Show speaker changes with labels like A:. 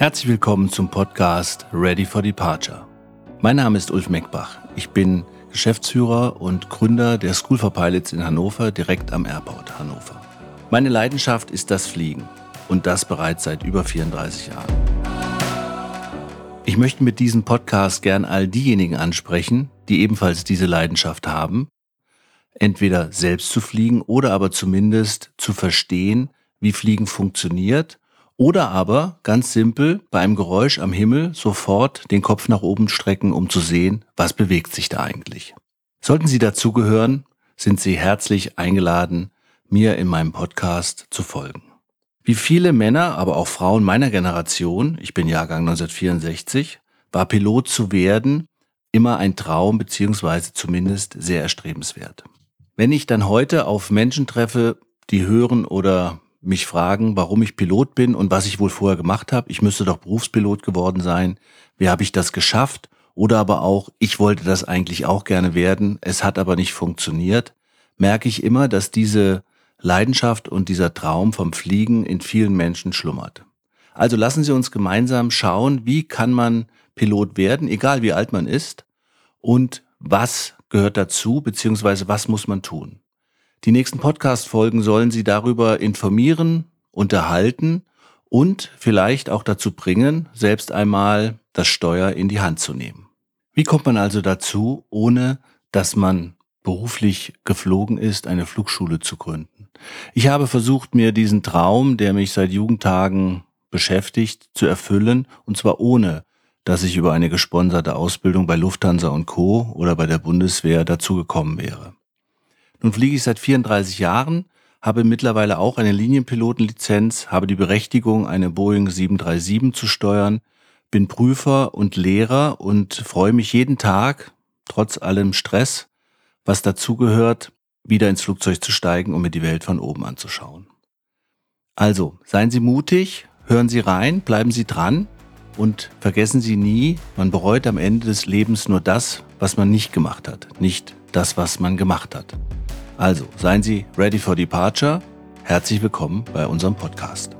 A: Herzlich willkommen zum Podcast Ready for Departure. Mein Name ist Ulf Meckbach. Ich bin Geschäftsführer und Gründer der School for Pilots in Hannover, direkt am Airport Hannover. Meine Leidenschaft ist das Fliegen und das bereits seit über 34 Jahren. Ich möchte mit diesem Podcast gern all diejenigen ansprechen, die ebenfalls diese Leidenschaft haben, entweder selbst zu fliegen oder aber zumindest zu verstehen, wie Fliegen funktioniert oder aber ganz simpel bei einem Geräusch am Himmel sofort den Kopf nach oben strecken, um zu sehen, was bewegt sich da eigentlich. Sollten Sie dazugehören, sind Sie herzlich eingeladen, mir in meinem Podcast zu folgen. Wie viele Männer, aber auch Frauen meiner Generation, ich bin Jahrgang 1964, war Pilot zu werden immer ein Traum beziehungsweise zumindest sehr erstrebenswert. Wenn ich dann heute auf Menschen treffe, die hören oder mich fragen, warum ich Pilot bin und was ich wohl vorher gemacht habe. Ich müsste doch Berufspilot geworden sein. Wie habe ich das geschafft? Oder aber auch, ich wollte das eigentlich auch gerne werden, es hat aber nicht funktioniert. Merke ich immer, dass diese Leidenschaft und dieser Traum vom Fliegen in vielen Menschen schlummert. Also lassen Sie uns gemeinsam schauen, wie kann man Pilot werden, egal wie alt man ist, und was gehört dazu, beziehungsweise was muss man tun. Die nächsten Podcast-Folgen sollen Sie darüber informieren, unterhalten und vielleicht auch dazu bringen, selbst einmal das Steuer in die Hand zu nehmen. Wie kommt man also dazu, ohne dass man beruflich geflogen ist, eine Flugschule zu gründen? Ich habe versucht, mir diesen Traum, der mich seit Jugendtagen beschäftigt, zu erfüllen, und zwar ohne, dass ich über eine gesponserte Ausbildung bei Lufthansa und Co. oder bei der Bundeswehr dazugekommen wäre. Nun fliege ich seit 34 Jahren, habe mittlerweile auch eine Linienpilotenlizenz, habe die Berechtigung, eine Boeing 737 zu steuern, bin Prüfer und Lehrer und freue mich jeden Tag, trotz allem Stress, was dazugehört, wieder ins Flugzeug zu steigen, um mir die Welt von oben anzuschauen. Also, seien Sie mutig, hören Sie rein, bleiben Sie dran und vergessen Sie nie, man bereut am Ende des Lebens nur das, was man nicht gemacht hat, nicht das, was man gemacht hat. Also seien Sie ready for departure. Herzlich willkommen bei unserem Podcast.